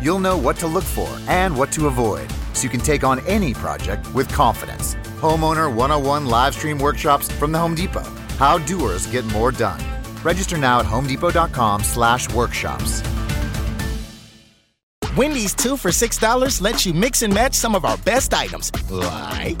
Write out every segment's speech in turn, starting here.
You'll know what to look for and what to avoid so you can take on any project with confidence. Homeowner 101 live stream workshops from the Home Depot. How doers get more done. Register now at homedepot.com slash workshops. Wendy's two for $6 lets you mix and match some of our best items, like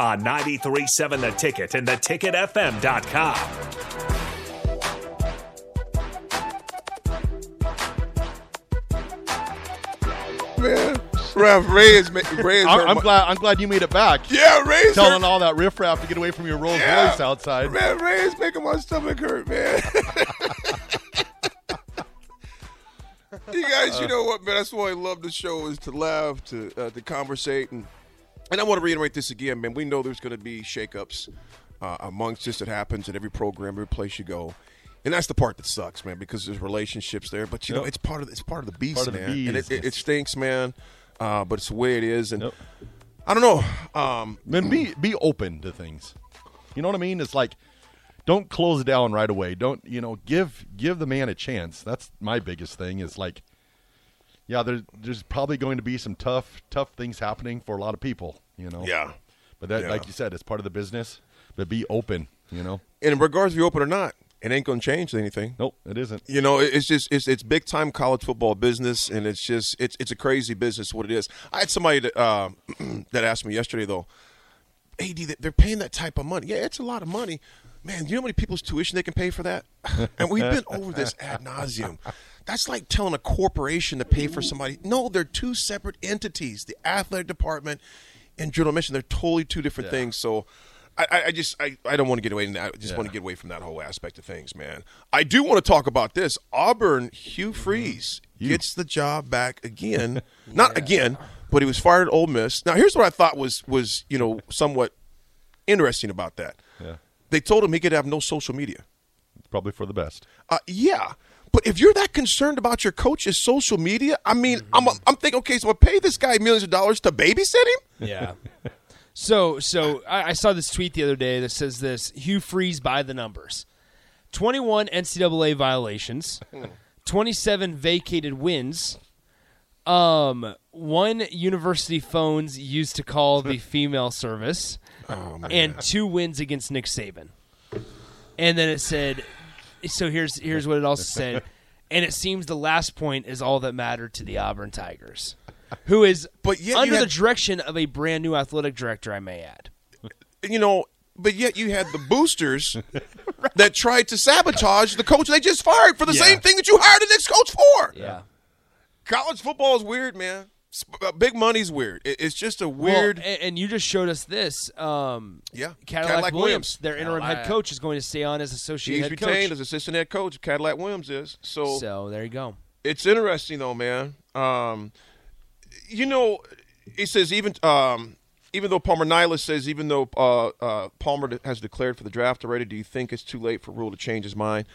on 93.7 The Ticket and theticketfm.com. Man, Ralph Ray is ma- Ray is I'm, I'm glad. I'm glad you made it back. Yeah, Ray's telling hurt- all that riffraff to get away from your Rolls Yeah. Royce outside. Man, Ray is making my stomach hurt, man. you guys, you know what, man? That's why I love the show is to laugh, to uh, to conversate, and and I want to reiterate this again, man. We know there's going to be shakeups uh, amongst us. It happens at every program, every place you go. And that's the part that sucks, man, because there's relationships there. But you know, it's part of it's part of the beast, of the man. and it, it, it stinks, man. Uh, but it's the way it is, and Yep. I don't know. Um, Then be be open to things. You know what I mean? It's like don't close down right away. Don't you know? Give give the man a chance. That's my biggest thing. Is like, yeah, there's there's probably going to be some tough tough things happening for a lot of people. You know. yeah. But that, Yeah. like you said, it's part of the business. But be open. You know. And in regards to you open or not, it ain't going to change anything. Nope, it isn't. You know, it's just it's it's big time college football business, and it's just it's it's a crazy business. What it is. I had somebody that uh, that asked me yesterday though. Ad, they- they're paying that type of money. Yeah, it's a lot of money, man. You know how many people's tuition they can pay for that? And we've been over this ad nauseum. That's like telling a corporation to pay for somebody. No, they're two separate entities. The athletic department and journal mission. They're totally two different things. So. I- I, just I, I don't want to get away from that. I just want to get away from that whole aspect of things, man. I do want to talk about this. Auburn Hugh Freeze gets the job back again. Not again, but he was fired at Ole Miss. Now here's what I thought was was you know somewhat interesting about that. Yeah. They told him he could have no social media. Probably for the best. Uh, yeah. But if you're that concerned about your coach's social media, I mean, I'm, I'm thinking, okay, so I pay this guy millions of dollars to babysit him? Yeah. So, so I, I saw this tweet the other day that says this: Hugh Freeze by the numbers, twenty-one NCAA violations, twenty-seven vacated wins, um, one university phones used to call the female service, and two wins against Nick Saban. And then it said, so here's here's what it also said, and it seems the last point is all that mattered to the Auburn Tigers, who is But yet under the direction of a brand new athletic director, I may add. you know, but yet you had the boosters that tried to sabotage the coach they just fired for the Yeah. same thing that you hired the next coach for. Yeah. College football is weird, man. Sp- uh, Big money's weird. It's just a weird. Well, and, and you just showed us this. Um, Yeah. Cadillac, Cadillac Williams, Williams. their interim head coach, is going to stay on as associate he's head retained coach. as assistant head coach. Cadillac Williams is so. So there you go. It's interesting though, man. Um, you know, it says even um, even though Palmer Nyla says even though uh, uh, Palmer has declared for the draft already, do you think it's too late for Rhule to change his mind?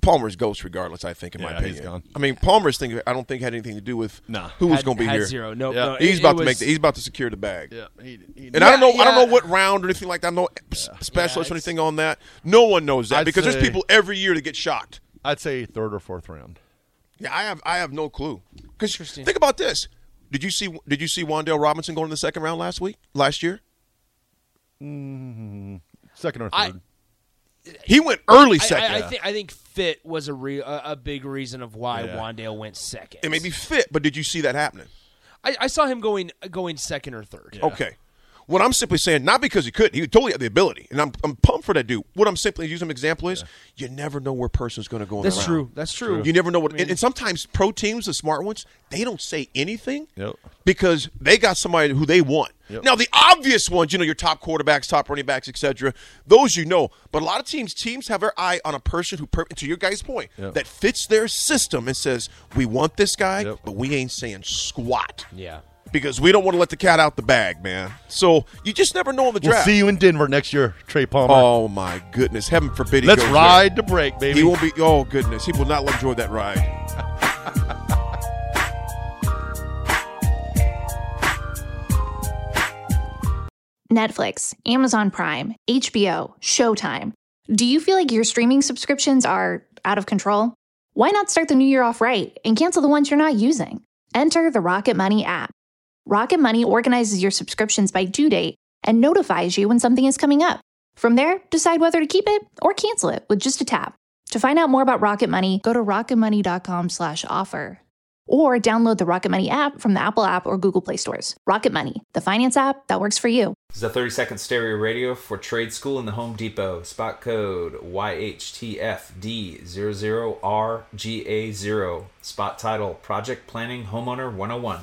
Palmer's ghost, regardless. I think, in my Yeah, he's opinion. gone. I mean, Palmer's thing. I don't think had anything to do with Nah. who was going to be had here. zero. No, Yeah. no, He's it- about it to make. The, he's about to secure the bag. Yeah, he, he, And I don't know. Yeah, I don't know what round or anything like that. No s- specialist or anything on that. No one knows that I'd because there's people every year that get shocked. I'd say third or fourth round. Yeah, I have. I have no clue. Because think about this. Did you see? Did you see Wan'Dale Robinson going in the second round last week? Last year, Mm-hmm. Second or I- third. He went early second. I, I, think, I think fit was a, re- a, a big reason of why Yeah. Wan'Dale went second. it may be fit, but did you see that happening? I, I saw him going going second or third. Okay. What I'm simply saying, not because he could, he totally had the ability, and I'm, I'm pumped for that dude. What I'm simply using an example is, you never know where a person's going to go. That's true. That's true. You never know what, and, and sometimes pro teams, the smart ones, they don't say anything Yep. because they got somebody who they want. Yep. Now, the obvious ones, you know, your top quarterbacks, top running backs, etc. Those you know, but a lot of teams, teams have their eye on a person who, to your guy's point, Yep. that fits their system and says, "We want this guy, Yep. but we ain't saying squat." Yeah. Because we don't want to let the cat out the bag, man. So you just never know in the We'll see you in Denver next year, Trey Palmer. Oh my goodness, heaven forbid he Let's goes ride the break, baby. He won't be. Oh goodness, he will not enjoy that ride. Netflix, Amazon Prime, HBO, Showtime. Do you feel like your streaming subscriptions are out of control? Why not start the new year off right and cancel the ones you're not using? Enter the Rocket Money app. Rocket Money organizes your subscriptions by due date and notifies you when something is coming up. From there, decide whether to keep it or cancel it with just a tap. To find out more about Rocket Money, go to rocketmoney.com/offer or download the Rocket Money app from the Apple app or Google Play stores. Rocket Money, the finance app that works for you. This is a 30 second stereo radio for trade school in the Home Depot. Spot code YHTFD00RGA0. Spot title Project Planning Homeowner 101.